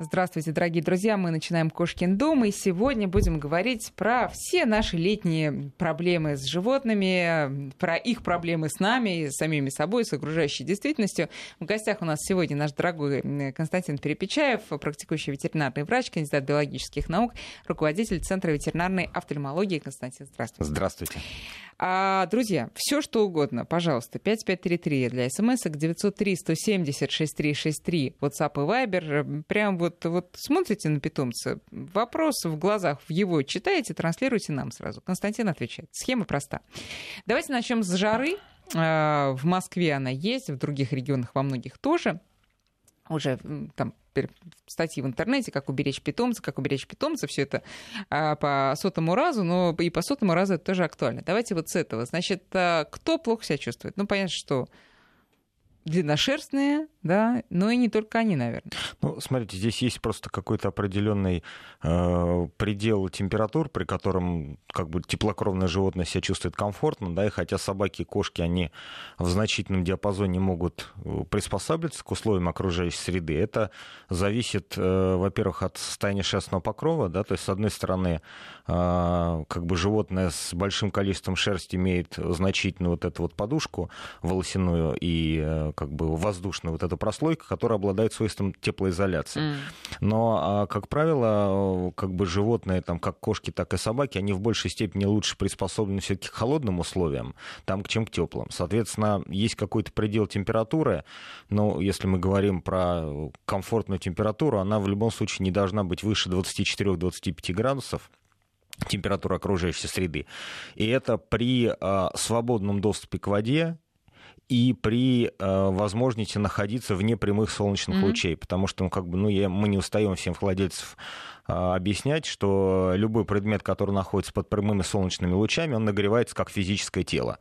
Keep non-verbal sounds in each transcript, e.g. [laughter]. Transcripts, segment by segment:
Здравствуйте, дорогие друзья. Мы начинаем Кошкин дом, и сегодня будем говорить про все наши летние проблемы с животными, про их проблемы с нами, с самими собой, с окружающей действительностью. В гостях у нас сегодня наш дорогой Константин Перепечаев, практикующий ветеринарный врач, кандидат биологических наук, руководитель Центра ветеринарной офтальмологии. Константин, здравствуйте. Здравствуйте. А, друзья, все что угодно, пожалуйста, 5533 для смс 903 170 6363 WhatsApp и Viber. Прям вот, вот смотрите на питомца, вопрос в глазах в его читаете, транслируйте нам сразу. Константин отвечает. Схема проста. Давайте начнем с жары. А, в Москве она есть, в других регионах во многих тоже уже там статьи в интернете, как уберечь питомца, как уберечь питомца, все это а, по сотому разу, но и по сотому разу это тоже актуально. Давайте вот с этого. Значит, а, кто плохо себя чувствует? Ну, понятно, что длинношерстные, да, но и не только они, наверное. Ну, смотрите, здесь есть просто какой-то определенный э, предел температур, при котором как бы теплокровное животное себя чувствует комфортно, да, и хотя собаки и кошки, они в значительном диапазоне могут э, приспосабливаться к условиям окружающей среды, это зависит, э, во-первых, от состояния шерстного покрова, да, то есть, с одной стороны, э, как бы животное с большим количеством шерсти имеет значительную вот эту вот подушку волосяную и э, как бы воздушную вот эту прослойку, которая обладает свойством теплоизоляции. Mm. Но, а, как правило, как бы животные, там, как кошки, так и собаки, они в большей степени лучше приспособлены все-таки к холодным условиям, там, чем к теплым. Соответственно, есть какой-то предел температуры, но если мы говорим про комфортную температуру, она в любом случае не должна быть выше 24-25 градусов температура окружающей среды. И это при э, свободном доступе к воде, и при э, возможности находиться вне прямых солнечных mm-hmm. лучей, потому что, ну, как бы, ну, я, мы не устаем всем владельцев объяснять, что любой предмет, который находится под прямыми солнечными лучами, он нагревается как физическое тело.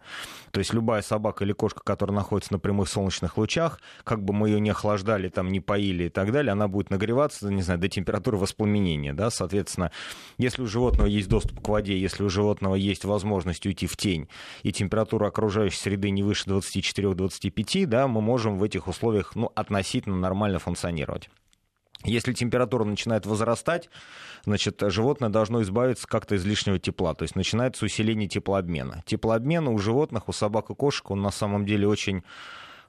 То есть любая собака или кошка, которая находится на прямых солнечных лучах, как бы мы ее не охлаждали, там, не поили и так далее, она будет нагреваться, не знаю, до температуры воспламенения. Да? Соответственно, если у животного есть доступ к воде, если у животного есть возможность уйти в тень, и температура окружающей среды не выше 24-25, да, мы можем в этих условиях ну, относительно нормально функционировать. Если температура начинает возрастать, значит, животное должно избавиться как-то из лишнего тепла. То есть начинается усиление теплообмена. Теплообмен у животных, у собак и кошек, он на самом деле очень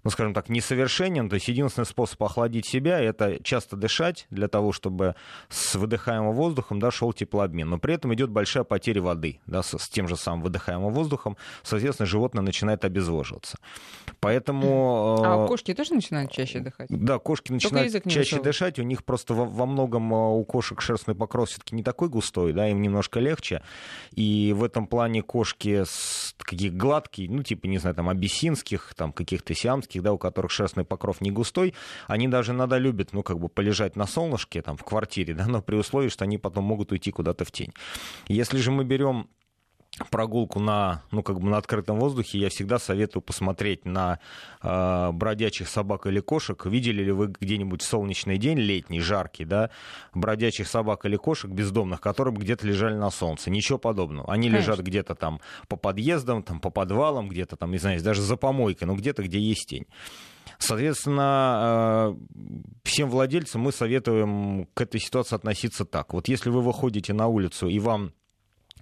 ну, скажем так, несовершенен. То есть единственный способ охладить себя — это часто дышать для того, чтобы с выдыхаемым воздухом да, шел теплообмен. Но при этом идет большая потеря воды да, с, с тем же самым выдыхаемым воздухом. Соответственно, животное начинает обезвоживаться. Поэтому... А у кошки тоже начинают чаще дышать? Да, кошки начинают чаще дышать. У них просто во, во многом э, у кошек шерстный покров все-таки не такой густой, да, им немножко легче. И в этом плане кошки такие гладкие, ну, типа, не знаю, там, абиссинских, там, каких-то сиамских, таких, да, у которых шерстный покров не густой, они даже иногда любят, ну, как бы полежать на солнышке, там, в квартире, [laughs] да, но при условии, что они потом могут уйти куда-то в тень. Если же мы берем прогулку на, ну, как бы на открытом воздухе, я всегда советую посмотреть на э, бродячих собак или кошек. Видели ли вы где-нибудь солнечный день, летний, жаркий, да, бродячих собак или кошек бездомных, которые бы где-то лежали на солнце? Ничего подобного. Они Конечно. лежат где-то там по подъездам, там, по подвалам, где-то там, не знаю, даже за помойкой, но где-то, где есть тень. Соответственно, э, всем владельцам мы советуем к этой ситуации относиться так. Вот если вы выходите на улицу и вам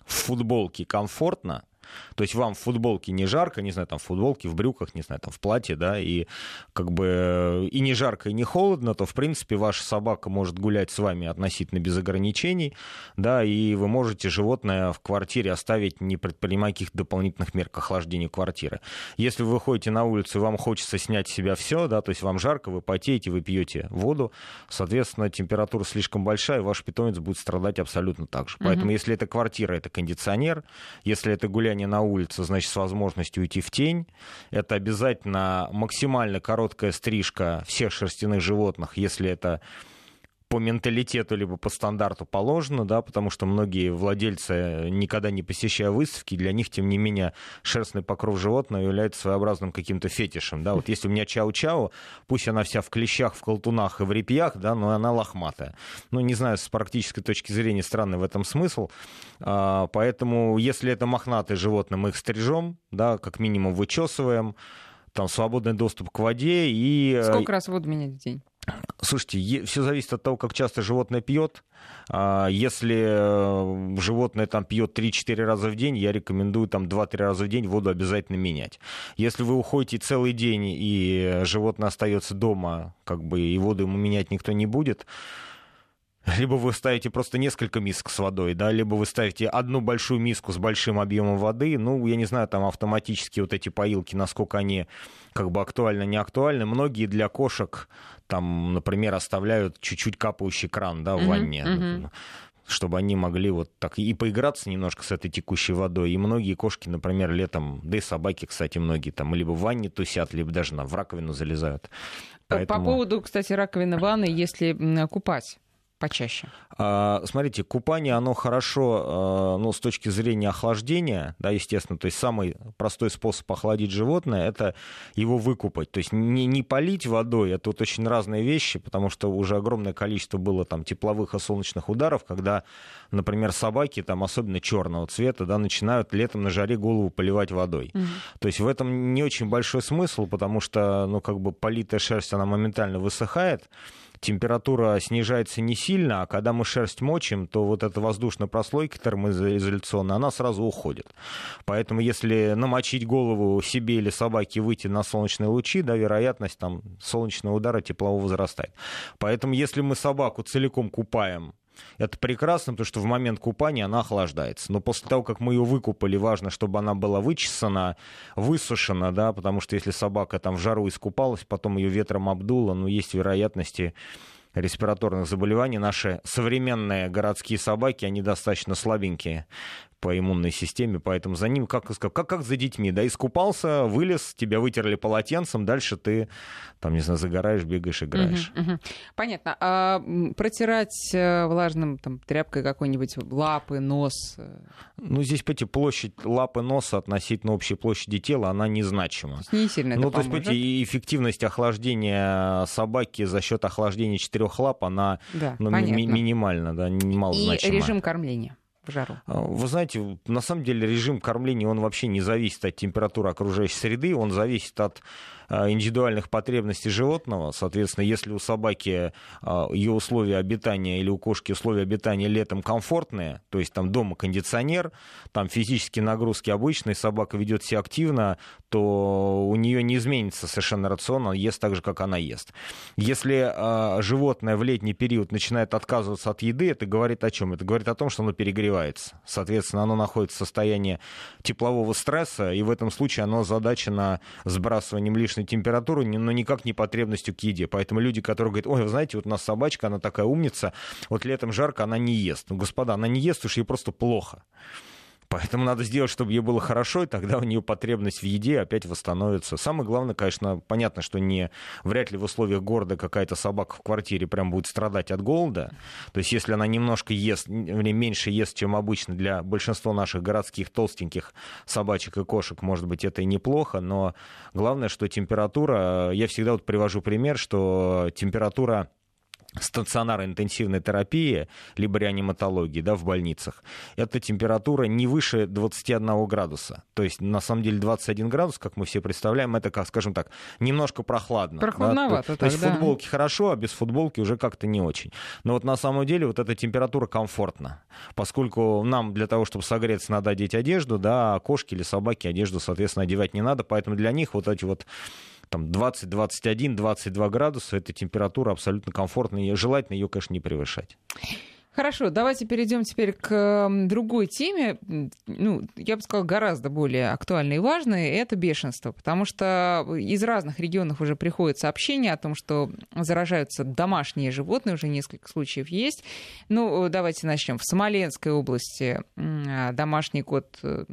в футболке комфортно, то есть вам в футболке не жарко, не знаю, там в футболке, в брюках, не знаю, там в платье, да, и как бы и не жарко, и не холодно, то, в принципе, ваша собака может гулять с вами относительно без ограничений, да, и вы можете животное в квартире оставить, не предпринимая каких-то дополнительных мер к охлаждению квартиры. Если вы выходите на улицу, и вам хочется снять с себя все, да, то есть вам жарко, вы потеете, вы пьете воду, соответственно, температура слишком большая, и ваш питомец будет страдать абсолютно так же. Поэтому, mm-hmm. если это квартира, это кондиционер, если это гуляние гуляние на улице, значит, с возможностью уйти в тень. Это обязательно максимально короткая стрижка всех шерстяных животных, если это по менталитету либо по стандарту положено, да, потому что многие владельцы, никогда не посещая выставки, для них, тем не менее, шерстный покров животного является своеобразным каким-то фетишем, да, вот если у меня чау-чау, пусть она вся в клещах, в колтунах и в репьях, да, но она лохматая. Ну, не знаю, с практической точки зрения странный в этом смысл, а, поэтому, если это мохнатые животные, мы их стрижем, да, как минимум вычесываем, там свободный доступ к воде и... Сколько раз воду менять в день? Слушайте, все зависит от того, как часто животное пьет. А, если э, животное там пьет 3-4 раза в день, я рекомендую там 2-3 раза в день воду обязательно менять. Если вы уходите целый день и животное остается дома, как бы и воду ему менять никто не будет, либо вы ставите просто несколько мисок с водой, да, либо вы ставите одну большую миску с большим объемом воды, ну, я не знаю, там автоматически вот эти поилки, насколько они как бы актуальны, не актуальны. Многие для кошек там, например, оставляют чуть-чуть капающий кран, да, в ванне. Mm-hmm чтобы они могли вот так и поиграться немножко с этой текущей водой. И многие кошки, например, летом, да и собаки, кстати, многие там либо в ванне тусят, либо даже на, в раковину залезают. Поэтому... По поводу, кстати, раковины ванны, если купать почаще? А, смотрите, купание, оно хорошо, а, ну, с точки зрения охлаждения, да, естественно, то есть самый простой способ охладить животное, это его выкупать, то есть не, не полить водой, это вот очень разные вещи, потому что уже огромное количество было там тепловых и солнечных ударов, когда, например, собаки, там, особенно черного цвета, да, начинают летом на жаре голову поливать водой. Угу. То есть в этом не очень большой смысл, потому что, ну, как бы политая шерсть, она моментально высыхает, температура снижается не сильно, а когда мы шерсть мочим, то вот эта воздушная прослойка термоизоляционная, она сразу уходит. Поэтому если намочить голову себе или собаке выйти на солнечные лучи, да, вероятность там солнечного удара теплового возрастает. Поэтому если мы собаку целиком купаем это прекрасно, потому что в момент купания она охлаждается. Но после того, как мы ее выкупали, важно, чтобы она была вычесана, высушена, да, потому что если собака там в жару искупалась, потом ее ветром обдуло, ну, есть вероятности респираторных заболеваний. Наши современные городские собаки, они достаточно слабенькие по иммунной системе, поэтому за ним, как, как, как за детьми, да, искупался, вылез, тебя вытерли полотенцем, дальше ты, там, не знаю, загораешь, бегаешь, играешь. Угу, угу. Понятно. А протирать э, влажным там, тряпкой какой-нибудь лапы, нос? Э? Ну, здесь, понимаете, площадь лапы носа относительно общей площади тела, она незначима. То не сильно Ну, то есть, понимаете, эффективность охлаждения собаки за счет охлаждения четырех лап, она да, ну, ми- минимальна, да, малозначима. И режим кормления в жару? А, вы знаете, на самом деле режим кормления, он вообще не зависит от температуры окружающей среды, он зависит от индивидуальных потребностей животного. Соответственно, если у собаки а, ее условия обитания или у кошки условия обитания летом комфортные, то есть там дома кондиционер, там физические нагрузки обычные, собака ведет себя активно, то у нее не изменится совершенно рацион, она ест так же, как она ест. Если а, животное в летний период начинает отказываться от еды, это говорит о чем? Это говорит о том, что оно перегревается. Соответственно, оно находится в состоянии теплового стресса, и в этом случае оно задачено сбрасыванием лишней собственной температурой, но никак не потребностью к еде. Поэтому люди, которые говорят, ой, вы знаете, вот у нас собачка, она такая умница, вот летом жарко, она не ест. Ну, господа, она не ест, что ей просто плохо. Поэтому надо сделать, чтобы ей было хорошо, и тогда у нее потребность в еде опять восстановится. Самое главное, конечно, понятно, что не вряд ли в условиях города какая-то собака в квартире прям будет страдать от голода. То есть если она немножко ест, меньше ест, чем обычно для большинства наших городских толстеньких собачек и кошек, может быть, это и неплохо, но главное, что температура, я всегда вот привожу пример, что температура стационара интенсивной терапии, либо реаниматологии да, в больницах, эта температура не выше 21 градуса. То есть, на самом деле, 21 градус, как мы все представляем, это, как, скажем так, немножко прохладно. Прохладновато. Да? То, то есть, в футболке хорошо, а без футболки уже как-то не очень. Но вот на самом деле вот эта температура комфортна, поскольку нам для того, чтобы согреться, надо одеть одежду, да, а кошки или собаки одежду, соответственно, одевать не надо, поэтому для них вот эти вот там 20, 21, 22 градуса, это температура абсолютно комфортная, и желательно ее, конечно, не превышать. Хорошо, давайте перейдем теперь к другой теме, ну, я бы сказала, гораздо более актуальной и важной, это бешенство, потому что из разных регионов уже приходят сообщения о том, что заражаются домашние животные, уже несколько случаев есть. Ну, давайте начнем. В Смоленской области домашний кот э,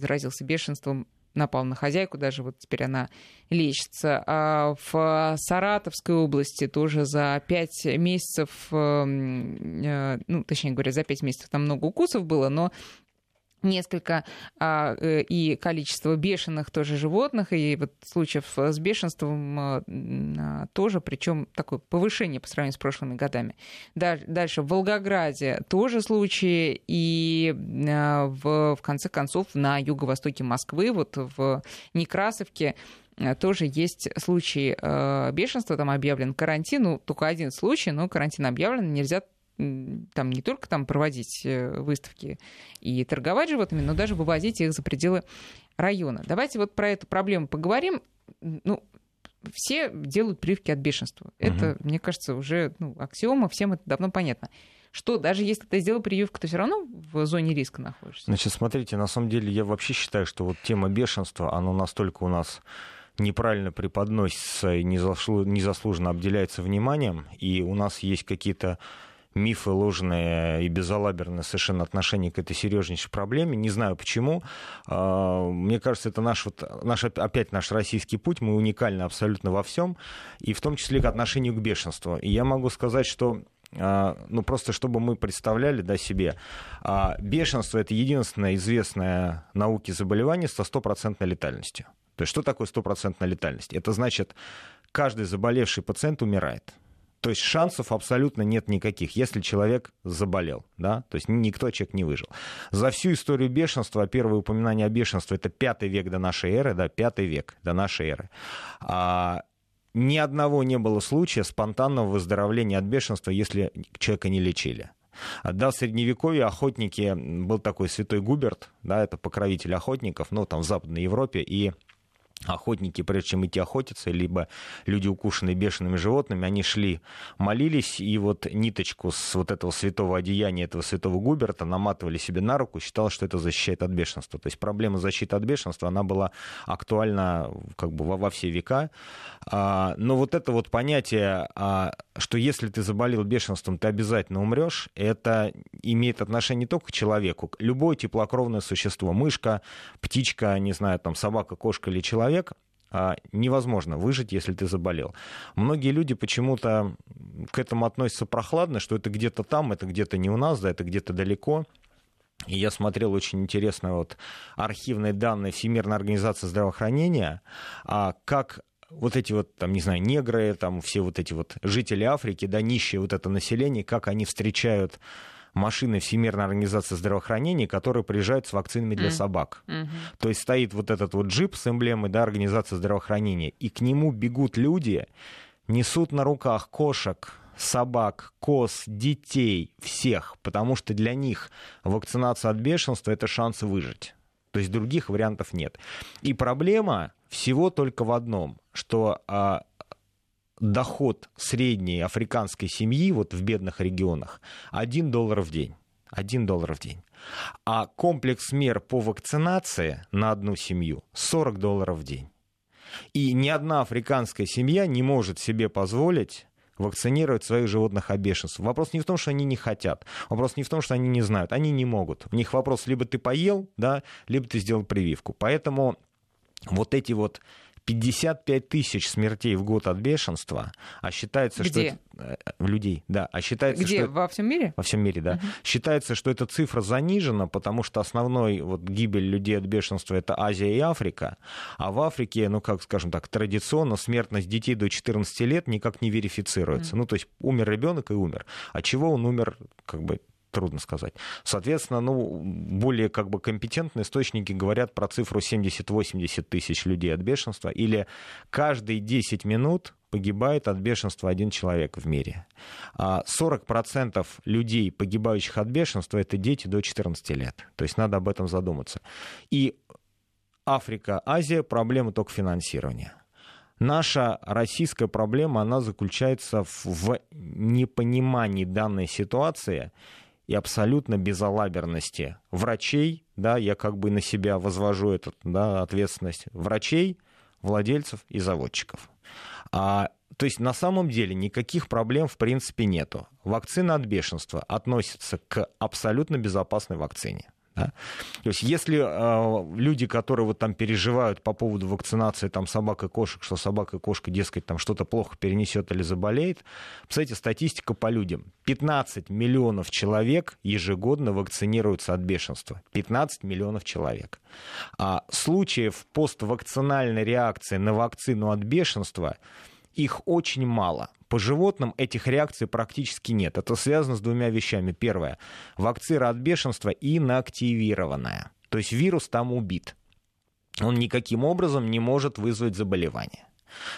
заразился бешенством напал на хозяйку, даже вот теперь она лечится. А в Саратовской области тоже за пять месяцев, эм, э, ну, точнее говоря, за пять месяцев там много укусов было, но несколько а, э, и количество бешеных тоже животных, и вот случаев с бешенством а, а, тоже, причем такое повышение по сравнению с прошлыми годами. Дальше. В Волгограде тоже случаи, и в, в конце концов на юго-востоке Москвы, вот в Некрасовке, тоже есть случаи бешенства, там объявлен карантин, ну, только один случай, но карантин объявлен, нельзя там не только там проводить выставки и торговать животными, но даже вывозить их за пределы района. Давайте вот про эту проблему поговорим. Ну, все делают прививки от бешенства. Угу. Это, мне кажется, уже ну, аксиома, всем это давно понятно. Что даже если ты сделал прививку, ты все равно в зоне риска находишься. Значит, смотрите, на самом деле я вообще считаю, что вот тема бешенства, она настолько у нас неправильно преподносится и незаслуженно обделяется вниманием, и у нас есть какие-то мифы ложные и безалаберное совершенно отношение к этой серьезнейшей проблеме. Не знаю почему. А, мне кажется, это наш, вот, наш, опять наш российский путь. Мы уникальны абсолютно во всем, и в том числе к отношению к бешенству. И я могу сказать, что а, ну, просто чтобы мы представляли да, себе, а, бешенство — это единственное известное науке заболевание со стопроцентной летальностью. То есть что такое стопроцентная летальность? Это значит, каждый заболевший пациент умирает. То есть шансов абсолютно нет никаких, если человек заболел, да, то есть никто человек не выжил. За всю историю бешенства, первое упоминание о бешенстве, это пятый век до нашей эры, да, пятый век до нашей эры. А, ни одного не было случая спонтанного выздоровления от бешенства, если человека не лечили. Да, в Средневековье охотники, был такой святой Губерт, да, это покровитель охотников, ну, там, в Западной Европе, и охотники, прежде чем идти охотиться, либо люди, укушенные бешеными животными, они шли, молились, и вот ниточку с вот этого святого одеяния, этого святого Губерта наматывали себе на руку, считалось, что это защищает от бешенства. То есть проблема защиты от бешенства, она была актуальна как бы во, во все века. А, но вот это вот понятие, а, что если ты заболел бешенством, ты обязательно умрешь, это имеет отношение не только к человеку, любое теплокровное существо, мышка, птичка, не знаю, там собака, кошка или человек, человек, а, невозможно выжить, если ты заболел. Многие люди почему-то к этому относятся прохладно, что это где-то там, это где-то не у нас, да, это где-то далеко. И я смотрел очень интересно вот архивные данные Всемирной организации здравоохранения, а как вот эти вот, там, не знаю, негры, там, все вот эти вот жители Африки, да, нищее вот это население, как они встречают машины Всемирной организации здравоохранения, которые приезжают с вакцинами для mm. собак. Mm-hmm. То есть стоит вот этот вот джип с эмблемой да, Организации здравоохранения, и к нему бегут люди, несут на руках кошек, собак, коз, детей, всех, потому что для них вакцинация от бешенства — это шанс выжить. То есть других вариантов нет. И проблема всего только в одном, что а, доход средней африканской семьи вот в бедных регионах 1 доллар в день. 1 доллар в день. А комплекс мер по вакцинации на одну семью 40 долларов в день. И ни одна африканская семья не может себе позволить вакцинировать своих животных от бешенства. Вопрос не в том, что они не хотят. Вопрос не в том, что они не знают. Они не могут. У них вопрос, либо ты поел, да, либо ты сделал прививку. Поэтому вот эти вот 55 тысяч смертей в год от бешенства, а считается, Где? что это... Э, людей, да, а считается, Где? что во всем мире? Во всем мире, да. Угу. Считается, что эта цифра занижена, потому что основной вот гибель людей от бешенства это Азия и Африка, а в Африке, ну как скажем так, традиционно смертность детей до 14 лет никак не верифицируется. Угу. Ну то есть умер ребенок и умер. А чего он умер, как бы трудно сказать. Соответственно, ну, более как бы компетентные источники говорят про цифру 70-80 тысяч людей от бешенства, или каждые 10 минут погибает от бешенства один человек в мире. 40% а людей, погибающих от бешенства, это дети до 14 лет. То есть надо об этом задуматься. И Африка, Азия, проблема только финансирования. Наша российская проблема, она заключается в непонимании данной ситуации и абсолютно безалаберности врачей, да, я как бы на себя возвожу эту да, ответственность врачей, владельцев и заводчиков. А, то есть на самом деле никаких проблем в принципе нету. Вакцина от бешенства относится к абсолютно безопасной вакцине. Да? То есть если э, люди, которые вот там переживают по поводу вакцинации там собак и кошек, что собака и кошка, дескать, там что-то плохо перенесет или заболеет, кстати, статистика по людям. 15 миллионов человек ежегодно вакцинируются от бешенства. 15 миллионов человек. А случаев поствакцинальной реакции на вакцину от бешенства их очень мало. По животным этих реакций практически нет. Это связано с двумя вещами. Первое. Вакцина от бешенства инактивированная. То есть вирус там убит. он никаким образом не может вызвать заболевание.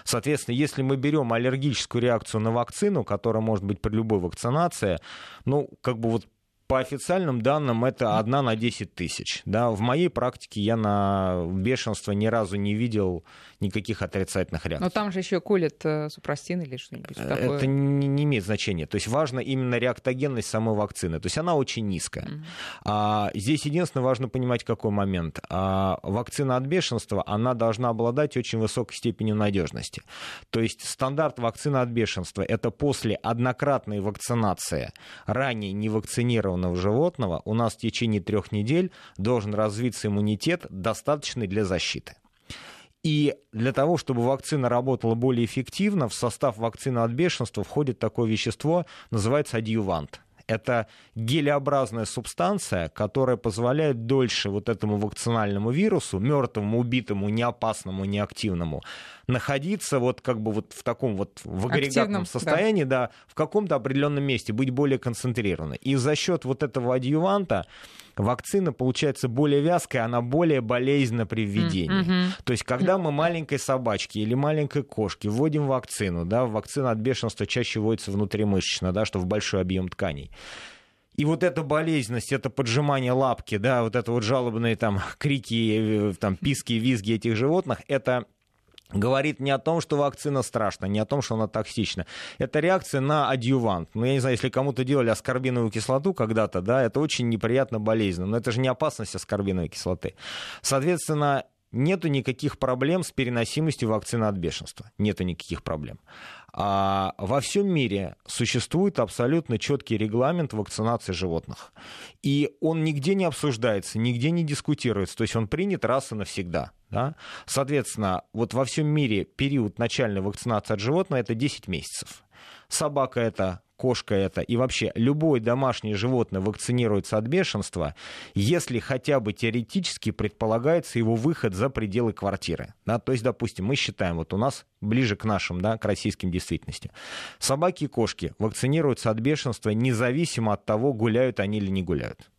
Соответственно, если мы берем аллергическую реакцию на вакцину, которая может быть при любой вакцинации, ну, как бы вот по официальным данным это одна на 10 тысяч. Да, в моей практике я на бешенство ни разу не видел никаких отрицательных реакций. Но там же еще колят э, супрастин или что-нибудь Э, такое. Это не, не имеет значения. То есть важна именно реактогенность самой вакцины. То есть она очень низкая. Мгм. А, здесь единственное важно понимать, какой момент. А, вакцина от бешенства, она должна обладать очень высокой степенью надежности. То есть стандарт вакцины от бешенства – это после однократной вакцинации ранее невакцинированного животного у нас в течение трех недель должен развиться иммунитет, достаточный для защиты. И для того, чтобы вакцина работала более эффективно, в состав вакцины от бешенства входит такое вещество, называется адъювант. Это гелеобразная субстанция, которая позволяет дольше вот этому вакцинальному вирусу, мертвому, убитому, неопасному, неактивному, находиться вот как бы вот в таком вот в агрегатном Активном, да. состоянии, да. в каком-то определенном месте, быть более концентрированной. И за счет вот этого адъюванта вакцина получается более вязкая, она более болезненна при введении. Мгм. То есть, когда мы маленькой собачке или маленькой кошке вводим вакцину, да, вакцина от бешенства чаще вводится внутримышечно, да, что в большой объем тканей. И вот эта болезненность, это поджимание лапки, да, вот это вот жалобные там [laughs] крики, э, там писки, визги этих животных, это говорит не о том, что вакцина страшна, не о том, что она токсична. Это реакция на адъювант. Ну, я не знаю, если кому-то делали аскорбиновую кислоту когда-то, да, это очень неприятно болезненно. Но это же не опасность аскорбиновой кислоты. Соответственно, нету никаких проблем с переносимостью вакцины от бешенства. Нету никаких проблем. А во всем мире существует абсолютно четкий регламент вакцинации животных. И он нигде не обсуждается, нигде не дискутируется. То есть он принят раз и навсегда. Да? Соответственно, вот во всем мире период начальной вакцинации от животного это 10 месяцев. Собака это, кошка это и вообще любое домашнее животное вакцинируется от бешенства, если хотя бы теоретически предполагается его выход за пределы квартиры. Да? То есть, допустим, мы считаем, вот у нас ближе к нашим, да, к российским действительности. Собаки и кошки вакцинируются от бешенства независимо от того, гуляют они или не гуляют.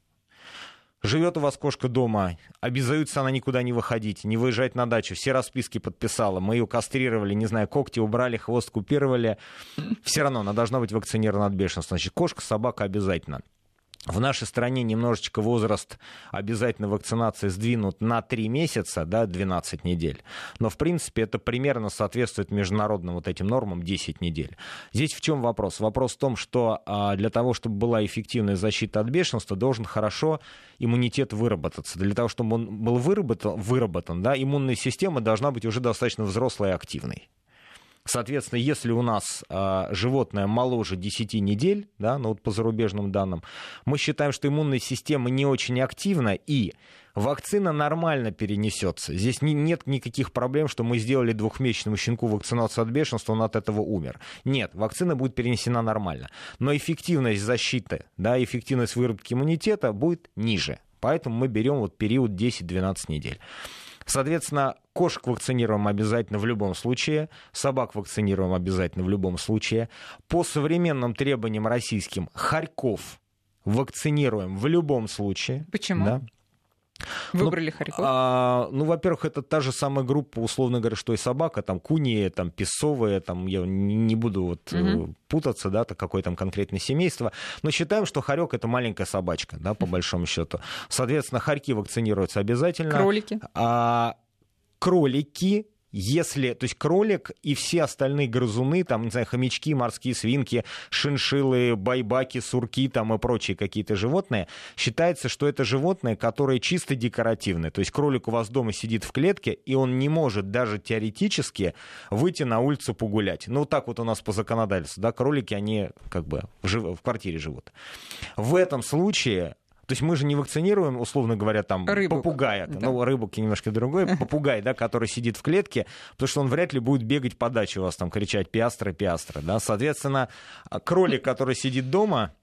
Живет у вас кошка дома, обязуется она никуда не выходить, не выезжать на дачу, все расписки подписала, мы ее кастрировали, не знаю, когти убрали, хвост купировали, все равно она должна быть вакцинирована от бешенства. Значит, кошка, собака обязательно. В нашей стране немножечко возраст обязательной вакцинации сдвинут на 3 месяца, да, 12 недель. Но, в принципе, это примерно соответствует международным вот этим нормам 10 недель. Здесь в чем вопрос? Вопрос в том, что а, для того, чтобы была эффективная защита от бешенства, должен хорошо иммунитет выработаться. Для того, чтобы он был выработан, выработан да, иммунная система должна быть уже достаточно взрослой и активной. Соответственно, если у нас э, животное моложе 10 недель, да, ну вот по зарубежным данным, мы считаем, что иммунная система не очень активна, и вакцина нормально перенесется. Здесь не, нет никаких проблем, что мы сделали двухмесячному щенку вакцинацию от бешенства, он от этого умер. Нет, вакцина будет перенесена нормально. Но эффективность защиты, да, эффективность выработки иммунитета будет ниже. Поэтому мы берем вот период 10-12 недель. Соответственно, кошек вакцинируем обязательно в любом случае, собак вакцинируем обязательно в любом случае. По современным требованиям российским, хорьков вакцинируем в любом случае. Почему? Да. Выбрали Харьков. А, ну, во-первых, это та же самая группа, условно говоря, что и собака, там куни, там песовые, там я не, буду вот э, путаться, да, то какое там конкретное семейство, но считаем, что хорек это маленькая собачка, да, по большому счету. Соответственно, хорьки вакцинируются обязательно. Кролики. А кролики, если, то есть кролик и все остальные грызуны, там, не знаю, хомячки, морские свинки, шиншиллы, байбаки, сурки там и прочие какие-то животные, считается, что это животные, которые чисто декоративные. То есть кролик у вас дома сидит в клетке, и он не может даже теоретически выйти на улицу погулять. Ну, вот так вот у нас по законодательству, да, кролики, они как бы в, жив- в квартире живут. В этом случае то есть мы же не вакцинируем, условно говоря, там Рыбок. попугая. Да. Ну, рыбок немножко другой. [laughs] Попугай, да, который сидит в клетке, потому что он вряд ли будет бегать по даче у вас там, кричать пиастра, пиастра, да. Соответственно, кролик, который сидит дома,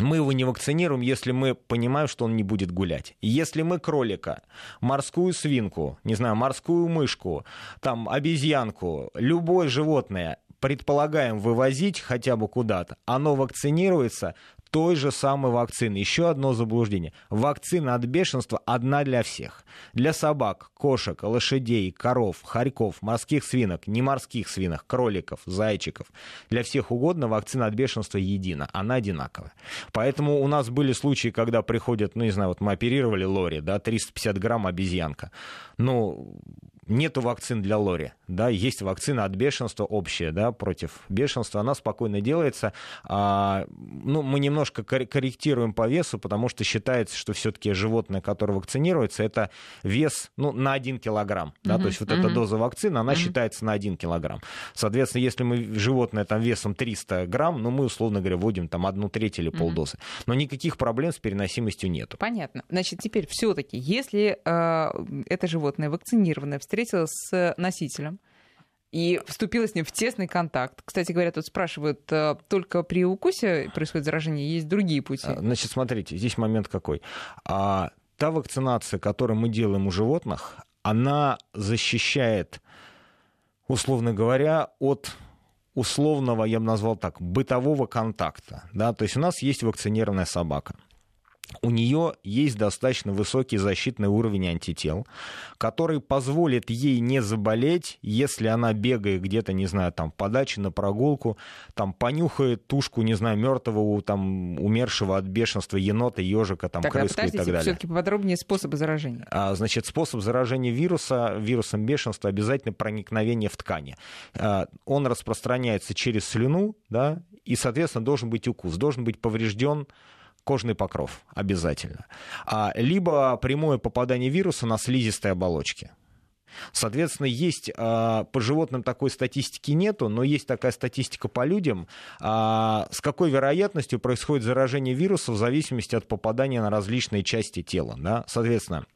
мы его не вакцинируем, если мы понимаем, что он не будет гулять. Если мы кролика, морскую свинку, не знаю, морскую мышку, там, обезьянку, любое животное предполагаем вывозить хотя бы куда-то, оно вакцинируется той же самой вакцины. Еще одно заблуждение. Вакцина от бешенства одна для всех. Для собак, кошек, лошадей, коров, хорьков, морских свинок, не морских свинок, кроликов, зайчиков. Для всех угодно вакцина от бешенства едина. Она одинаковая. Поэтому у нас были случаи, когда приходят, ну не знаю, вот мы оперировали Лори, да, 350 грамм обезьянка. Ну, нету вакцин для лори, да, есть вакцина от бешенства общая, да, против бешенства, она спокойно делается. А, ну, мы немножко корректируем по весу, потому что считается, что все-таки животное, которое вакцинируется, это вес, ну, на 1 килограмм, да, mm-hmm. то есть вот mm-hmm. эта доза вакцины, она mm-hmm. считается на 1 килограмм. Соответственно, если мы животное там весом 300 грамм, ну, мы, условно говоря, вводим там одну треть или полдозы. Но никаких проблем с переносимостью нету. Понятно. Значит, теперь все-таки, если э, это животное вакцинированное, встретилась с носителем и вступила с ним в тесный контакт. Кстати говоря, тут спрашивают, э, только при укусе происходит заражение, есть другие пути? А, значит, смотрите, здесь момент какой. А, та вакцинация, которую мы делаем у животных, она защищает, условно говоря, от условного, я бы назвал так, бытового контакта. Да? То есть у нас есть вакцинированная собака у нее есть достаточно высокий защитный уровень антител, который позволит ей не заболеть, если она бегает где-то, не знаю, там, по даче на прогулку, там, понюхает тушку, не знаю, мертвого, там, умершего от бешенства енота, ежика, там, так, крыску а и так далее. все-таки поподробнее способы заражения. А, значит, способ заражения вируса, вирусом бешенства обязательно проникновение в ткани. А, он распространяется через слюну, да, и, соответственно, должен быть укус, должен быть поврежден кожный покров обязательно. А, либо прямое попадание вируса на слизистой оболочке. Соответственно, есть э, по животным такой статистики нету, но есть такая статистика по людям, э, с какой вероятностью происходит заражение вируса в зависимости от попадания на различные части тела. Да? Соответственно,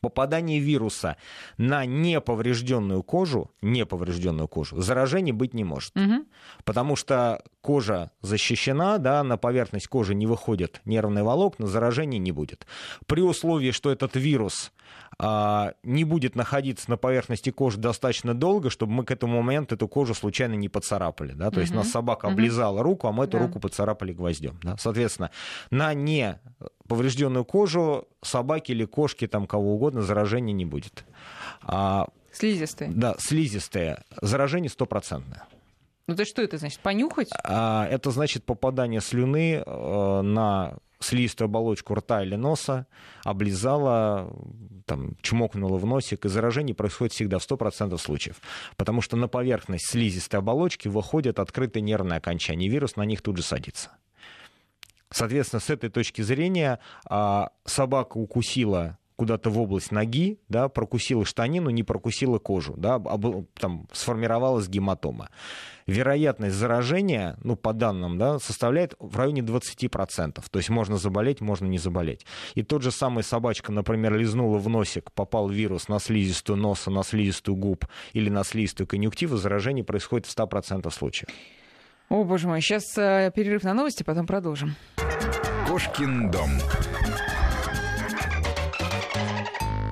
попадание вируса на неповрежденную кожу, неповрежденную кожу, заражения быть не может. Угу. Потому что кожа защищена, да, на поверхность кожи не выходят нервные волокна, заражения не будет. При условии, что этот вирус а, не будет находиться на поверхности кожи достаточно долго, чтобы мы к этому моменту эту кожу случайно не поцарапали. Да? То угу. есть нас собака облизала руку, а мы эту да. руку поцарапали гвоздем. Да? Соответственно, на не поврежденную кожу собаки или кошки, там кого угодно, заражения не будет. А, слизистые? Да, слизистые. Заражение стопроцентное. Ну то что это значит? Понюхать? А, это значит попадание слюны э, на слизистую оболочку рта или носа, облизала, там, чмокнула в носик, и заражение происходит всегда в 100% случаев. Потому что на поверхность слизистой оболочки выходят открытые нервные окончания, и вирус на них тут же садится. Соответственно, с этой точки зрения а, собака укусила куда-то в область ноги, да, прокусила штанину, не прокусила кожу, да, там сформировалась гематома. Вероятность заражения, ну, по данным, да, составляет в районе 20%. То есть можно заболеть, можно не заболеть. И тот же самый собачка, например, лизнула в носик, попал вирус на слизистую носа, на слизистую губ или на слизистую конъюнктиву, заражение происходит в 100% случаев. О, боже мой, сейчас э, перерыв на новости, потом продолжим. Кошкин дом.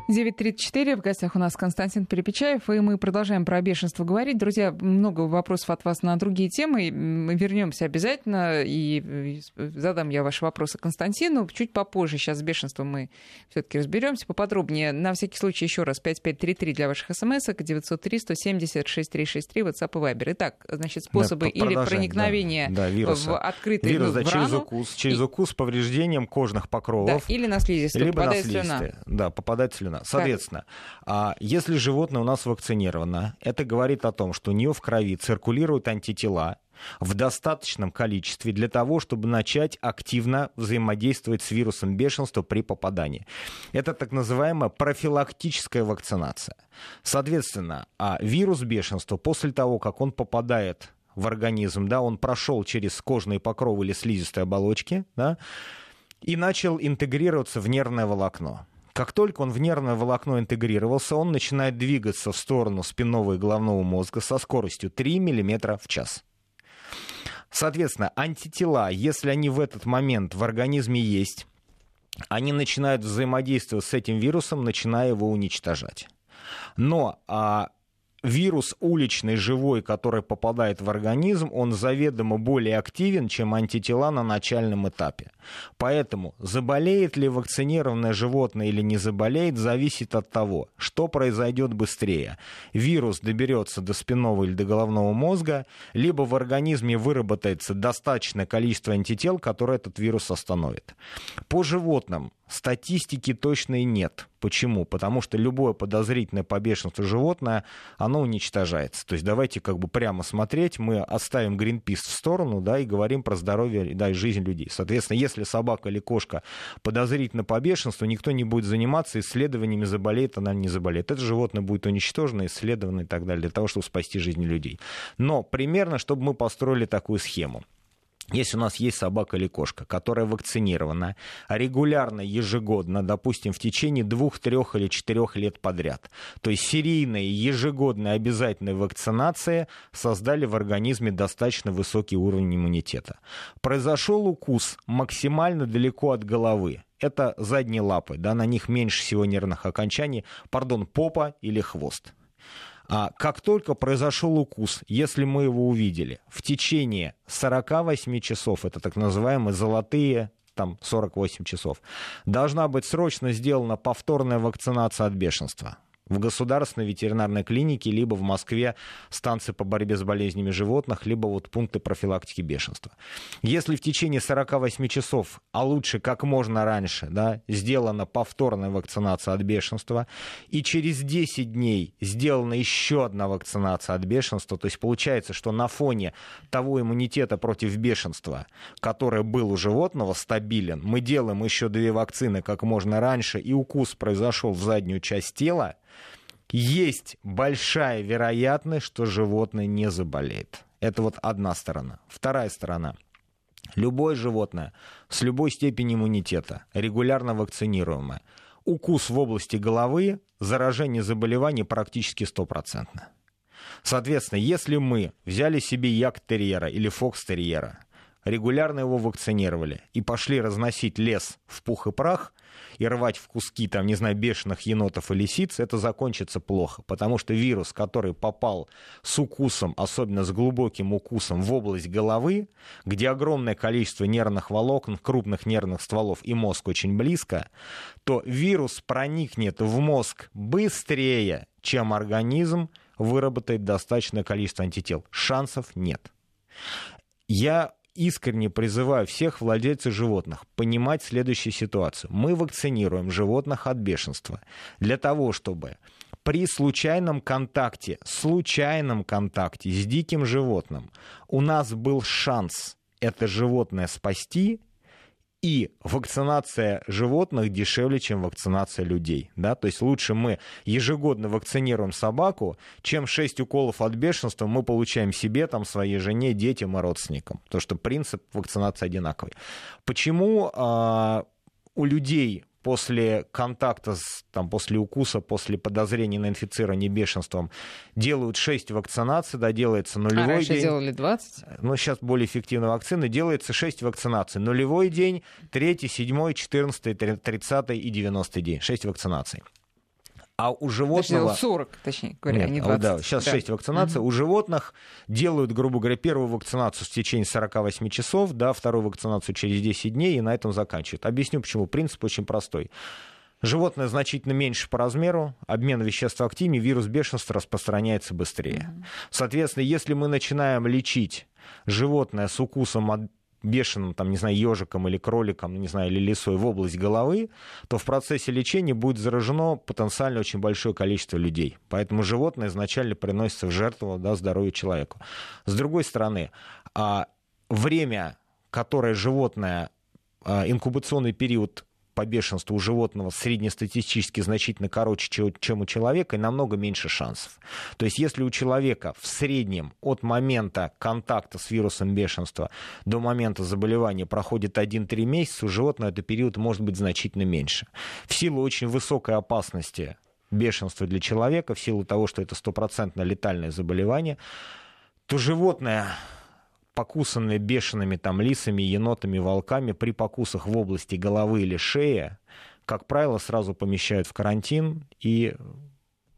9.34. В гостях у нас Константин Перепечаев, и мы продолжаем про бешенство говорить. Друзья, много вопросов от вас на другие темы. Мы вернемся обязательно, и задам я ваши вопросы Константину. Чуть попозже. Сейчас с бешенством мы все-таки разберемся поподробнее. На всякий случай еще раз 5533 для ваших смс 903 170 6363 WhatsApp и Viber. Итак, значит, способы да, или проникновения да, да, в открытый Вирус, да, в через укус, через и... укус с повреждением кожных покровов. Да, или на слизистую, либо на слизистые. Да, попадает слюна вакцина. Соответственно, так. если животное у нас вакцинировано, это говорит о том, что у нее в крови циркулируют антитела, в достаточном количестве для того, чтобы начать активно взаимодействовать с вирусом бешенства при попадании. Это так называемая профилактическая вакцинация. Соответственно, а вирус бешенства после того, как он попадает в организм, да, он прошел через кожные покровы или слизистые оболочки, да, и начал интегрироваться в нервное волокно. Как только он в нервное волокно интегрировался, он начинает двигаться в сторону спинного и головного мозга со скоростью 3 мм в час. Соответственно, антитела, если они в этот момент в организме есть, они начинают взаимодействовать с этим вирусом, начиная его уничтожать. Но а, вирус уличный, живой, который попадает в организм, он заведомо более активен, чем антитела на начальном этапе. Поэтому заболеет ли вакцинированное животное или не заболеет, зависит от того, что произойдет быстрее. Вирус доберется до спинного или до головного мозга, либо в организме выработается достаточное количество антител, которые этот вирус остановит. По животным Статистики точной нет. Почему? Потому что любое подозрительное по бешенству животное, оно уничтожается. То есть давайте как бы прямо смотреть, мы оставим Greenpeace в сторону, да, и говорим про здоровье, да, и жизнь людей. Соответственно, если собака или кошка подозрительно по бешенству, никто не будет заниматься исследованиями, заболеет она не заболеет. Это животное будет уничтожено, исследовано и так далее, для того, чтобы спасти жизни людей. Но примерно, чтобы мы построили такую схему. Если у нас есть собака или кошка, которая вакцинирована регулярно, ежегодно, допустим, в течение двух, трех или четырех лет подряд, то есть серийная ежегодная обязательная вакцинация создали в организме достаточно высокий уровень иммунитета. Произошел укус максимально далеко от головы. Это задние лапы, да, на них меньше всего нервных окончаний, пардон, попа или хвост. А как только произошел укус, если мы его увидели, в течение 48 часов, это так называемые золотые там 48 часов, должна быть срочно сделана повторная вакцинация от бешенства в государственной ветеринарной клинике, либо в Москве станции по борьбе с болезнями животных, либо вот пункты профилактики бешенства. Если в течение 48 часов, а лучше как можно раньше, да, сделана повторная вакцинация от бешенства, и через 10 дней сделана еще одна вакцинация от бешенства, то есть получается, что на фоне того иммунитета против бешенства, который был у животного, стабилен, мы делаем еще две вакцины как можно раньше, и укус произошел в заднюю часть тела, есть большая вероятность, что животное не заболеет. Это вот одна сторона. Вторая сторона. Любое животное с любой степенью иммунитета, регулярно вакцинируемое, укус в области головы, заражение заболеваний практически стопроцентно. Соответственно, если мы взяли себе як-терьера или фокс-терьера, регулярно его вакцинировали и пошли разносить лес в пух и прах и рвать в куски, там, не знаю, бешеных енотов и лисиц, это закончится плохо, потому что вирус, который попал с укусом, особенно с глубоким укусом в область головы, где огромное количество нервных волокон, крупных нервных стволов и мозг очень близко, то вирус проникнет в мозг быстрее, чем организм выработает достаточное количество антител. Шансов нет. Я искренне призываю всех владельцев животных понимать следующую ситуацию. Мы вакцинируем животных от бешенства для того, чтобы при случайном контакте, случайном контакте с диким животным у нас был шанс это животное спасти и вакцинация животных дешевле, чем вакцинация людей. Да? То есть лучше мы ежегодно вакцинируем собаку, чем 6 уколов от бешенства мы получаем себе, там, своей жене, детям и родственникам. Потому что принцип вакцинации одинаковый. Почему э, у людей после контакта, с, там, после укуса, после подозрения на инфицирование бешенством делают 6 вакцинаций, да, делается нулевой а раньше день. делали 20? Ну, сейчас более эффективная вакцина. Делается 6 вакцинаций. Нулевой день, 3, 7, 14, 30 и 90 день. 6 вакцинаций. А у животного... Точнее, 40, точнее говоря, Нет, а не 20. Да, сейчас да. 6 вакцинаций. Угу. У животных делают, грубо говоря, первую вакцинацию в течение 48 часов, да, вторую вакцинацию через 10 дней и на этом заканчивают. Объясню почему. Принцип очень простой. Животное значительно меньше по размеру, обмен веществ активнее, вирус бешенства распространяется быстрее. Соответственно, если мы начинаем лечить животное с укусом от бешеным, там, не знаю, ежиком или кроликом, не знаю, или лисой в область головы, то в процессе лечения будет заражено потенциально очень большое количество людей. Поэтому животное изначально приносится в жертву да, здоровью человеку. С другой стороны, а, время, которое животное, а, инкубационный период по бешенству у животного среднестатистически значительно короче, чем у человека, и намного меньше шансов. То есть если у человека в среднем от момента контакта с вирусом бешенства до момента заболевания проходит 1-3 месяца, у животного этот период может быть значительно меньше. В силу очень высокой опасности бешенства для человека, в силу того, что это стопроцентно летальное заболевание, то животное покусанные бешеными там лисами, енотами, волками при покусах в области головы или шеи, как правило, сразу помещают в карантин и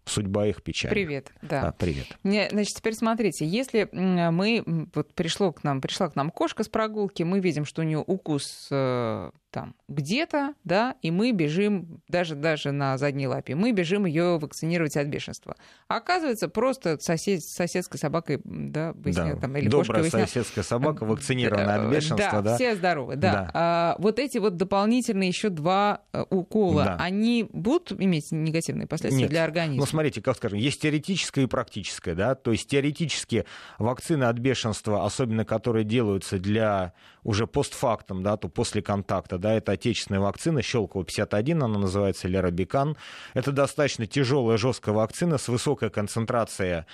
судьба их печаль. Привет, да. да. Привет. Значит, теперь смотрите, если мы, вот пришло к нам, пришла к нам кошка с прогулки, мы видим, что у нее укус э, там где-то, да, и мы бежим даже, даже на задней лапе, мы бежим ее вакцинировать от бешенства. А оказывается, просто сосед, соседской собакой, да, выяснял, да. там, или Добрая выяснял, соседская собака вакцинирована от бешенства, да? Да, все здоровы, да. да. А, вот эти вот дополнительные еще два э, укола, Да. они будут иметь негативные последствия Нет. для организма? Ну, смотрите, как скажем, есть теоретическое и практическое, да, то есть теоретически вакцины от бешенства, особенно которые делаются для уже постфактум, да, то после контакта, да, это отечественная вакцина, Щелково 51, она называется, или Рабикан. Это достаточно тяжелая, жесткая вакцина с высокой концентрацией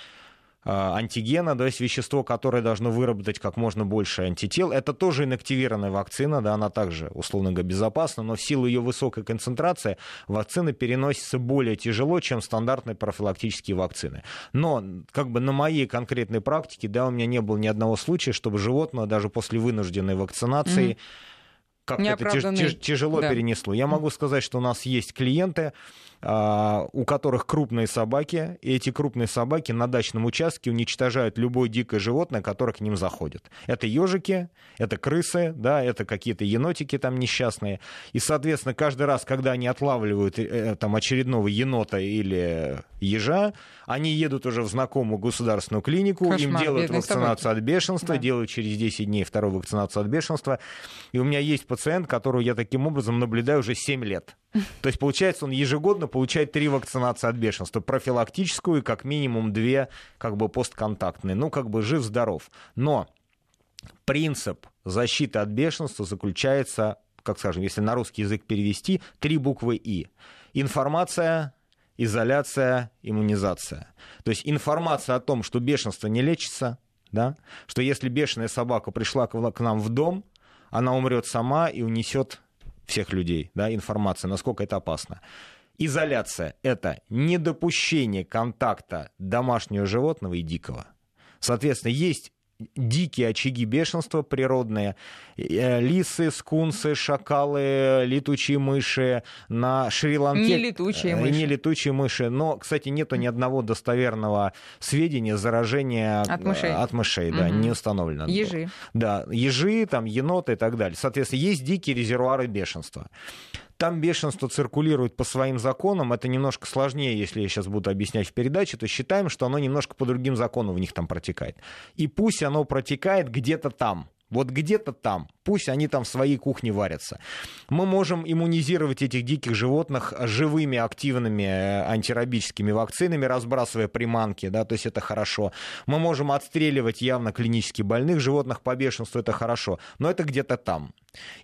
а, антигена, то есть вещество, которое должно выработать как можно больше антител. Это тоже инактивированная вакцина, да, она также, условно говоря, безопасна, но в силу ее высокой концентрации вакцина переносится более тяжело, чем стандартные профилактические вакцины. Но как бы на моей конкретной практике, да, у меня не было ни одного случая, чтобы животное даже после вынужденной вакцинации Мгм. Как это тяж- тяжело да. перенесло. Я могу сказать, что у нас есть клиенты, а, у которых крупные собаки, и эти крупные собаки на дачном участке уничтожают любое дикое животное, которое к ним заходит. Это ежики, это крысы, да, это какие-то енотики там несчастные. И, соответственно, каждый раз, когда они отлавливают э, там очередного енота или ежа, они едут уже в знакомую государственную клинику, им Кошмар, делают бедные вакцинацию собаки. от бешенства, Да. делают через 10 дней вторую вакцинацию от бешенства. И у меня есть пациент, которого я таким образом наблюдаю уже 7 лет. [laughs] То есть, получается, он ежегодно получает три вакцинации от бешенства. Профилактическую и как минимум две как бы постконтактные. Ну, как бы жив-здоров. Но принцип защиты от бешенства заключается, как скажем, если на русский язык перевести, три буквы «И». Информация, изоляция, иммунизация. То есть информация о том, что бешенство не лечится, да, что если бешеная собака пришла к нам в дом, она умрет сама и унесет всех людей, да, информация, насколько это опасно. Изоляция – это недопущение контакта домашнего животного и дикого. Соответственно, есть дикие очаги бешенства природные, э, лисы, скунсы, шакалы, летучие мыши на Шри-Ланке. Не летучие Э, мыши. Не летучие мыши. Но, кстати, нету ни одного достоверного сведения заражения От мышей. От мышей, да, Мгм. не установлено. Ежи. Да, ежи, там, еноты и так далее. Соответственно, есть дикие резервуары бешенства. Там бешенство циркулирует по своим законам. Это немножко сложнее, если я сейчас буду объяснять в передаче, то считаем, что оно немножко по другим законам в них там протекает. И пусть оно протекает где-то там. Вот где-то там. Пусть они там в своей кухне варятся. Мы можем иммунизировать этих диких животных живыми активными э, антирабическими вакцинами, разбрасывая приманки, да, то есть это хорошо. Мы можем отстреливать явно клинически больных животных по бешенству, это хорошо. Но это где-то там.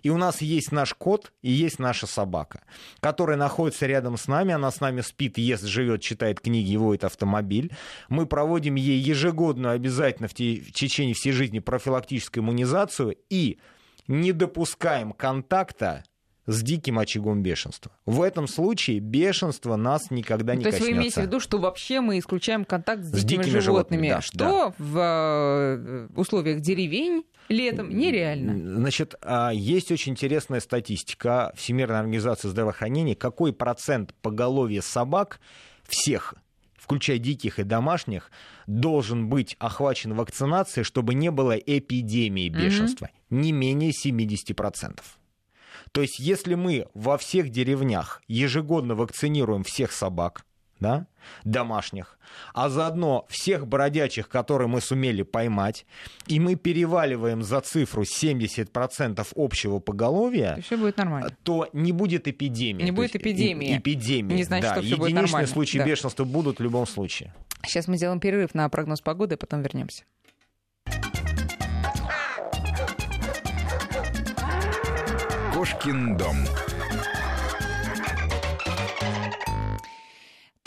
И у нас есть наш кот и есть наша собака, которая находится рядом с нами, она с нами спит, ест, живет, читает книги, водит автомобиль. Мы проводим ей ежегодную обязательно в, те- в течение всей жизни профилактическую иммунизацию и не допускаем контакта с диким очагом бешенства. В этом случае бешенство нас никогда не То есть коснется. вы имеете в виду, что вообще мы исключаем контакт с, С дикими, дикими животными, животными, да, что в э, условиях деревень летом нереально. Значит, а, есть очень интересная статистика Всемирной организации здравоохранения, какой процент поголовья собак всех включая диких и домашних, должен быть охвачен вакцинацией, чтобы не было эпидемии бешенства. Не менее 70%. То есть, если мы во всех деревнях ежегодно вакцинируем всех собак, да, домашних, а заодно всех бродячих, которые мы сумели поймать, и мы переваливаем за цифру 70% общего поголовья, все будет нормально. то не будет эпидемии. Не То будет эпидемии. э- Эпидемии. Не значит, да. что всё будет Единичные нормально. случаи Да. бешенства будут в любом случае. Сейчас мы сделаем перерыв на прогноз погоды, потом вернемся. Кошкин дом.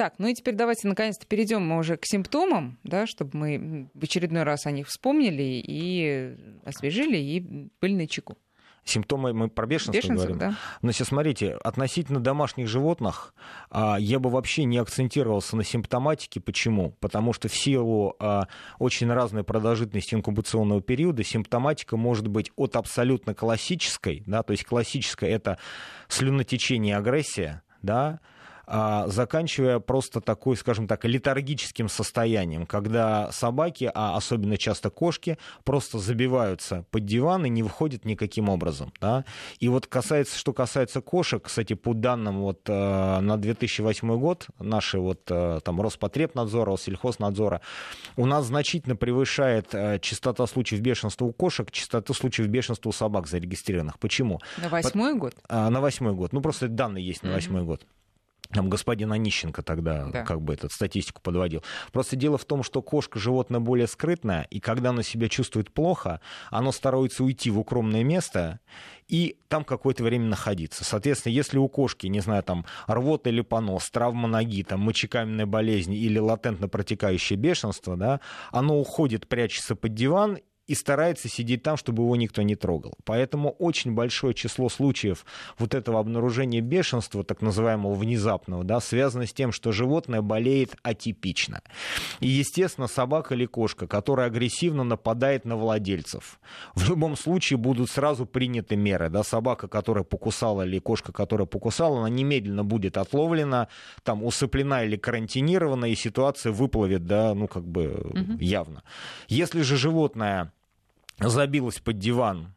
Так, ну и теперь давайте наконец-то перейдем мы уже к симптомам, да, чтобы мы в очередной раз о них вспомнили и освежили, и были на чеку. Симптомы мы про бешенство, Бешенство, говорим. да? Значит, смотрите, относительно домашних животных а, я бы вообще не акцентировался на симптоматике. Почему? Потому что в силу а, очень разной продолжительности инкубационного периода симптоматика может быть от абсолютно классической, да, то есть классическая это слюнотечение и агрессия, да, заканчивая просто такой, скажем так, летаргическим состоянием, когда собаки, а особенно часто кошки, просто забиваются под диван и не выходят никаким образом. Да? И вот касается, что касается кошек, кстати, по данным вот, э, на 2008 год, наши вот э, там Роспотребнадзора, Россельхознадзора, у нас значительно превышает э, частота случаев бешенства у кошек частоту случаев бешенства у собак зарегистрированных. Почему? На восьмой год? А, на восьмой год. Ну, просто данные есть на восьмой mm-hmm. год. Там господин Онищенко тогда да. как бы этот статистику подводил. Просто дело в том, что кошка животное более скрытное, и когда оно себя чувствует плохо, оно старается уйти в укромное место и там какое-то время находиться. Соответственно, если у кошки, не знаю, там рвота или понос, травма ноги, там мочекаменная болезнь или латентно протекающее бешенство, да, оно уходит, прячется под диван и старается сидеть там, чтобы его никто не трогал. Поэтому очень большое число случаев вот этого обнаружения бешенства, так называемого внезапного, да, связано с тем, что животное болеет атипично. И, естественно, собака или кошка, которая агрессивно нападает на владельцев, в любом случае будут сразу приняты меры. Да, собака, которая покусала, или кошка, которая покусала, она немедленно будет отловлена, там, усыплена или карантинирована, и ситуация выплывет, да, ну, как бы угу. явно. Если же животное забилась под диван,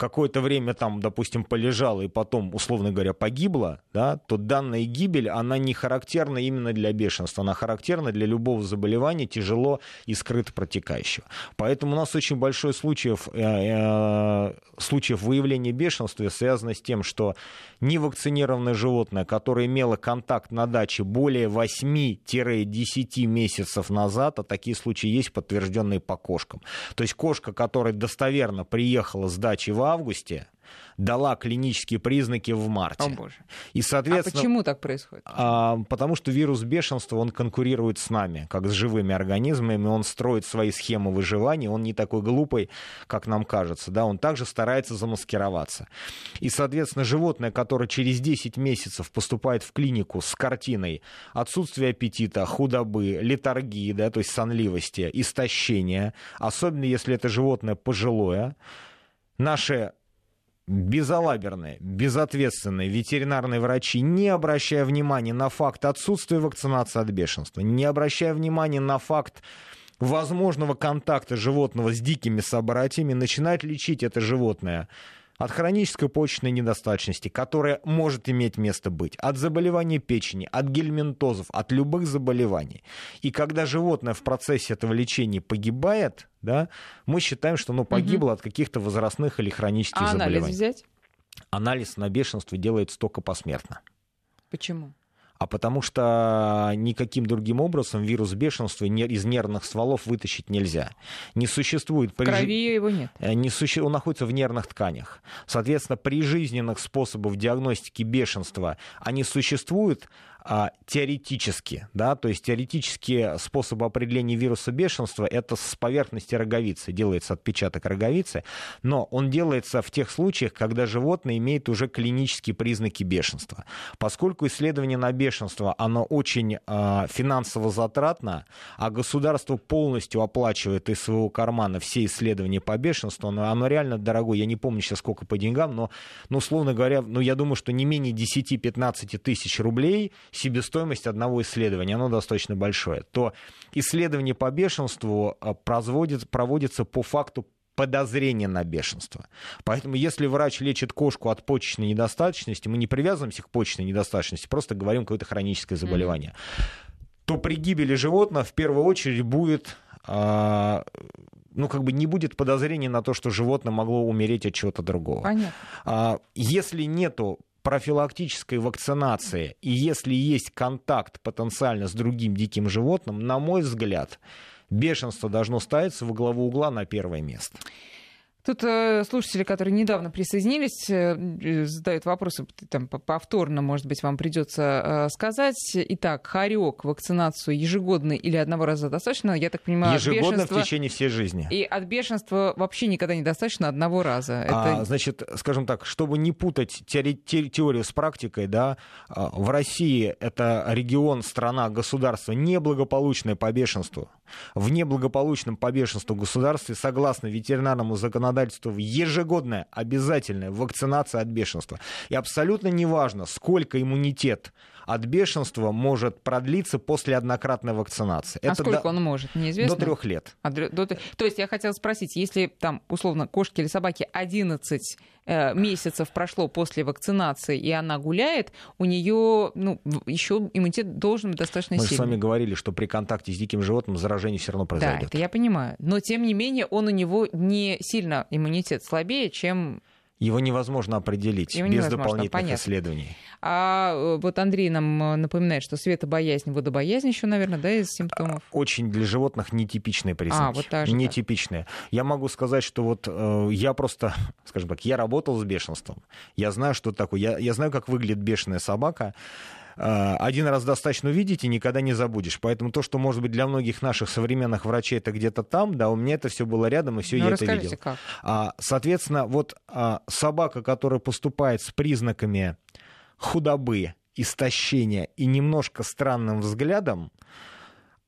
какое-то время там, допустим, полежала и потом, условно говоря, погибла, да, то данная гибель, она не характерна именно для бешенства, она характерна для любого заболевания, тяжело и скрыто протекающего. Поэтому у нас очень большое случаев, э, э, случаев выявления бешенства связано с тем, что невакцинированное животное, которое имело контакт на даче более 8-10 месяцев назад, а такие случаи есть, подтвержденные по кошкам. То есть кошка, которая достоверно приехала с дачи в августе, дала клинические признаки в марте. О, боже. И, соответственно, а почему так происходит? А, потому что вирус бешенства, он конкурирует с нами, как с живыми организмами, он строит свои схемы выживания, он не такой глупый, как нам кажется, да, он также старается замаскироваться. И, соответственно, животное, которое через 10 месяцев поступает в клинику с картиной отсутствия аппетита, худобы, летаргии, да, то есть сонливости, истощения, особенно если это животное пожилое, наши безалаберные, безответственные ветеринарные врачи, не обращая внимания на факт отсутствия вакцинации от бешенства, не обращая внимания на факт возможного контакта животного с дикими собратьями, начинают лечить это животное от хронической почечной недостаточности, которая может иметь место быть, от заболеваний печени, от гельминтозов, от любых заболеваний. И когда животное в процессе этого лечения погибает, да, мы считаем, что оно погибло угу. от каких-то возрастных или хронических а заболеваний. анализ взять? Анализ на бешенство делается только посмертно. Почему? А потому что никаким другим образом вирус бешенства из нервных стволов вытащить нельзя. Не существует... В крови его нет. Э, не суще... Он находится в нервных тканях. Соответственно, прижизненных способов диагностики бешенства они существуют, теоретически, да, то есть теоретические способы определения вируса бешенства это с поверхности роговицы, делается отпечаток роговицы, но он делается в тех случаях, когда животное имеет уже клинические признаки бешенства. Поскольку исследование на бешенство, оно очень э, финансово затратно, а государство полностью оплачивает из своего кармана все исследования по бешенству, оно, оно реально дорогое, я не помню сейчас сколько по деньгам, но, ну, условно говоря, ну, я думаю, что не менее 10-15 тысяч рублей себестоимость одного исследования, оно достаточно большое, то исследование по бешенству а, проводится, проводится по факту подозрения на бешенство. Поэтому если врач лечит кошку от почечной недостаточности, мы не привязываемся к почечной недостаточности, просто говорим какое-то хроническое заболевание, mm-hmm. то при гибели животного в первую очередь будет а, ну, как бы не будет подозрения на то, что животное могло умереть от чего-то другого. Понятно. А, если нету профилактической вакцинации, и если есть контакт потенциально с другим диким животным, на мой взгляд, бешенство должно ставиться во главу угла на первое место. Тут э, слушатели, которые недавно присоединились, э, задают вопросы, там, повторно, может быть, вам придется э, сказать. Итак, хорек, вакцинацию ежегодно или одного раза достаточно? Я так понимаю, Ежегодно в течение всей жизни. И от бешенства вообще никогда недостаточно одного раза. Это... А, значит, скажем так, чтобы не путать теори- теорию с практикой, да, а, в России это регион, страна, государство неблагополучное по бешенству. В неблагополучном по бешенству государстве, согласно ветеринарному законодательству, ежегодная обязательная вакцинация от бешенства. И абсолютно неважно, сколько иммунитет от бешенства может продлиться после однократной вакцинации. А Это сколько до, он может, неизвестно? до трех лет. А до- то есть я хотела спросить, если там, условно, кошки или собаки 11 э, месяцев прошло после вакцинации, и она гуляет, у нее ну, еще иммунитет должен быть достаточно Мы же с сильный. вами говорили, что при контакте с диким животным заражение все равно Да, произойдет. это я понимаю. Но, тем не менее, он у него не сильно иммунитет слабее, чем... Его невозможно определить Его без невозможно, дополнительных понятно. исследований. А э, вот Андрей нам э, напоминает, что светобоязнь, водобоязнь еще, наверное, да, из симптомов. Очень для животных нетипичные признаки. А, вот даже так. нетипичные. Я могу сказать, что вот э, я просто, [laughs] скажем так, я работал с бешенством. Я знаю, что такое. Я, я знаю, как выглядит бешеная собака. Э, Один раз достаточно увидеть и никогда не забудешь. Поэтому то, что может быть для многих наших современных врачей это где-то там, да, у меня это все было рядом, и все ну, я это видел. как. А, Соответственно, вот а, собака, которая поступает с признаками худобы, истощения и немножко странным взглядом,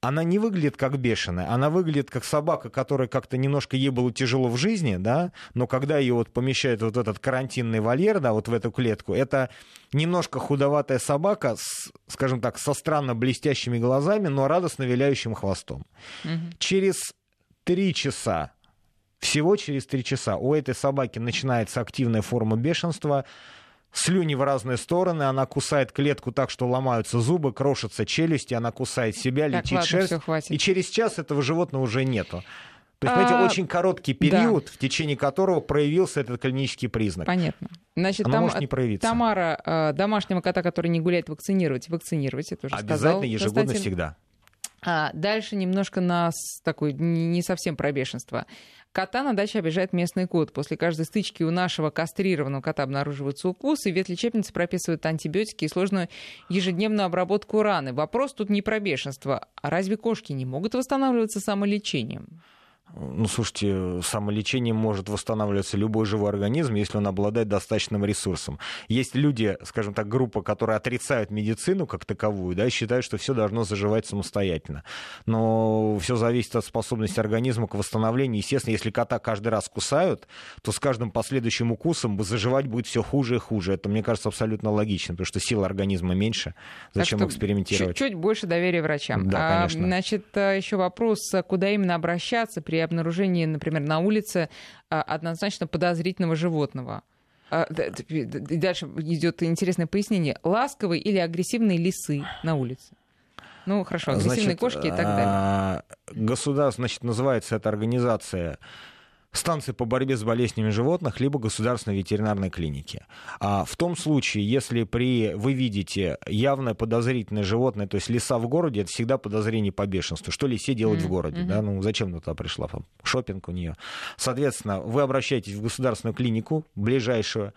она не выглядит как бешеная, она выглядит как собака, которая как-то немножко ей было тяжело в жизни, да, но когда ее вот помещают вот этот карантинный вольер, да, вот в эту клетку, это немножко худоватая собака, с, скажем так, со странно блестящими глазами, но радостно виляющим хвостом. Мгм. Через три часа, всего через три часа у этой собаки начинается активная форма бешенства, слюни в разные стороны, она кусает клетку так, что ломаются зубы, крошатся челюсти, она кусает себя, Так, летит ладно, шерсть, хватит. и через час этого животного уже нету. То есть, А, понимаете, очень короткий период, в течение которого проявился этот клинический признак. Понятно. Значит, Оно там, может не проявиться. Тамара, э, домашнего кота, который не гуляет, вакцинировать, вакцинировать, это уже Обязательно, сказал ежегодно, Константин. всегда. А дальше немножко на такой не совсем про бешенство. Кота на даче обижает местный кот. После каждой стычки у нашего кастрированного кота обнаруживаются укусы, и ветлечебница прописывает антибиотики и сложную ежедневную обработку раны. Вопрос тут не про бешенство. А разве кошки не могут восстанавливаться самолечением? Ну, слушайте, самолечением может восстанавливаться любой живой организм, если он обладает достаточным ресурсом. Есть люди, скажем так, группа, которые отрицают медицину как таковую, да, и считают, что все должно заживать самостоятельно. Но все зависит от способности организма к восстановлению. Естественно, если кота каждый раз кусают, то с каждым последующим укусом заживать будет все хуже и хуже. Это, мне кажется, абсолютно логично, потому что сила организма меньше. Так Зачем что экспериментировать? Чуть-чуть больше доверия врачам. Да, А, конечно. значит, еще вопрос, а куда именно обращаться при обнаружении, например, на улице а, однозначно подозрительного животного? А, дальше идет интересное пояснение. Ласковые или агрессивные лисы на улице? Ну, хорошо, агрессивные Значит, кошки и так далее. а, Государство, значит, называется эта организация станции по борьбе с болезнями животных, либо государственной ветеринарной клиники. А в том случае, если при, вы видите явное подозрительное животное, то есть лиса в городе, это всегда подозрение по бешенству. Что лисе делать в Мгм, городе? Да? Ну, зачем она туда пришла? Там Шопинг у нее. Соответственно, вы обращаетесь в государственную клинику ближайшую.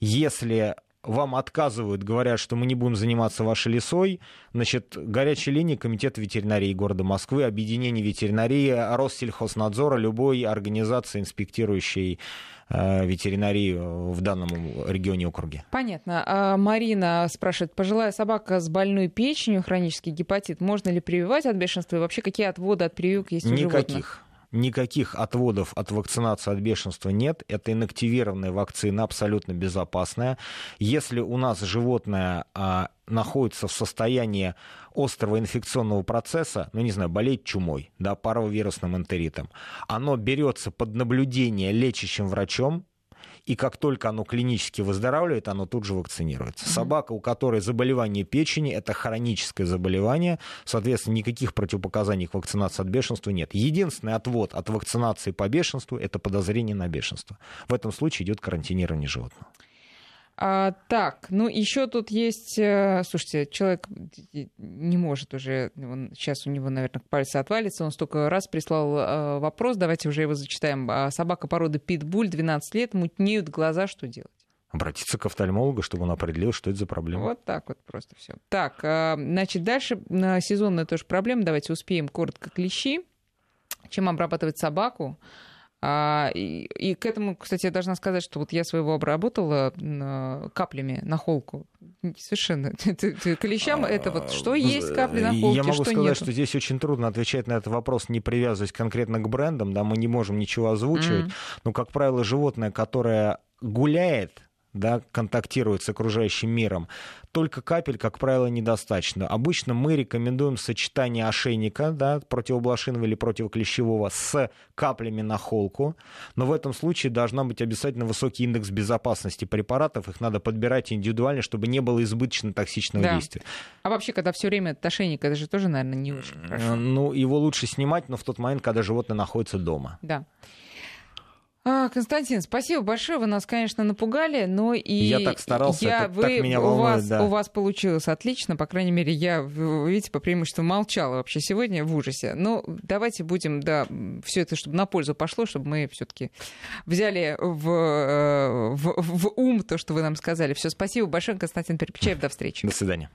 Если вам отказывают, говорят, что мы не будем заниматься вашей лесой, значит, горячая линия Комитета ветеринарии города Москвы, Объединение ветеринарии, Россельхознадзора, любой организации, инспектирующей э, ветеринарию в данном регионе округе. Понятно. А Марина спрашивает, пожилая собака с больной печенью, хронический гепатит, можно ли прививать от бешенства? И вообще, какие отводы от прививок есть у животных? Никаких. Никаких отводов от вакцинации от бешенства нет. Это инактивированная вакцина, абсолютно безопасная. Если у нас животное а, находится в состоянии острого инфекционного процесса, ну, не знаю, болеть чумой, да, паровирусным энтеритом, оно берется под наблюдение лечащим врачом, и как только оно клинически выздоравливает, оно тут же вакцинируется. Собака, у которой заболевание печени, это хроническое заболевание, соответственно, никаких противопоказаний к вакцинации от бешенства нет. Единственный отвод от вакцинации по бешенству – это подозрение на бешенство. В этом случае идет карантинирование животного. А, так, ну еще тут есть, э, слушайте, человек не может уже, он, сейчас у него, наверное, пальцы отвалится, он столько раз прислал э, вопрос, давайте уже его зачитаем. А, собака породы питбуль, 12 лет, мутнеют глаза, что делать? Обратиться к офтальмологу, чтобы он определил, что это за проблема. Вот так вот просто все. Так, а, значит, дальше на сезонная тоже проблема, давайте успеем коротко клещи. Чем обрабатывать собаку? А, и, и к этому, кстати, я должна сказать, что вот я своего обработала м, каплями на холку. совершенно. [laughs] Клещам это вот что есть капли на холке, Я могу что сказать, нет. что здесь очень трудно отвечать на этот вопрос, не привязываясь конкретно к брендам, да, мы не можем ничего озвучивать, Мгм. но, как правило, животное, которое гуляет, да, контактирует с окружающим миром, только капель, как правило, недостаточно. Обычно мы рекомендуем сочетание ошейника, да, противоблошиного или противоклещевого, с каплями на холку, но в этом случае должна быть обязательно высокий индекс безопасности препаратов, их надо подбирать индивидуально, чтобы не было избыточно токсичного Да. действия. А вообще, когда все время этот ошейник, это же тоже, наверное, не очень хорошо. Ну, его лучше снимать, но в тот момент, когда животное находится дома. Да. А, Константин, спасибо большое. Вы нас, конечно, напугали, но и Я так старался, я, это вы, так меня у, волнует, вас, да. у вас получилось отлично. По крайней мере, я, видите, по преимуществу молчала вообще сегодня в ужасе. Но давайте будем, да, все это, чтобы на пользу пошло, чтобы мы все-таки взяли в, э, в, в ум то, что вы нам сказали. Все, спасибо большое, Константин Перепечаев. До встречи. До свидания.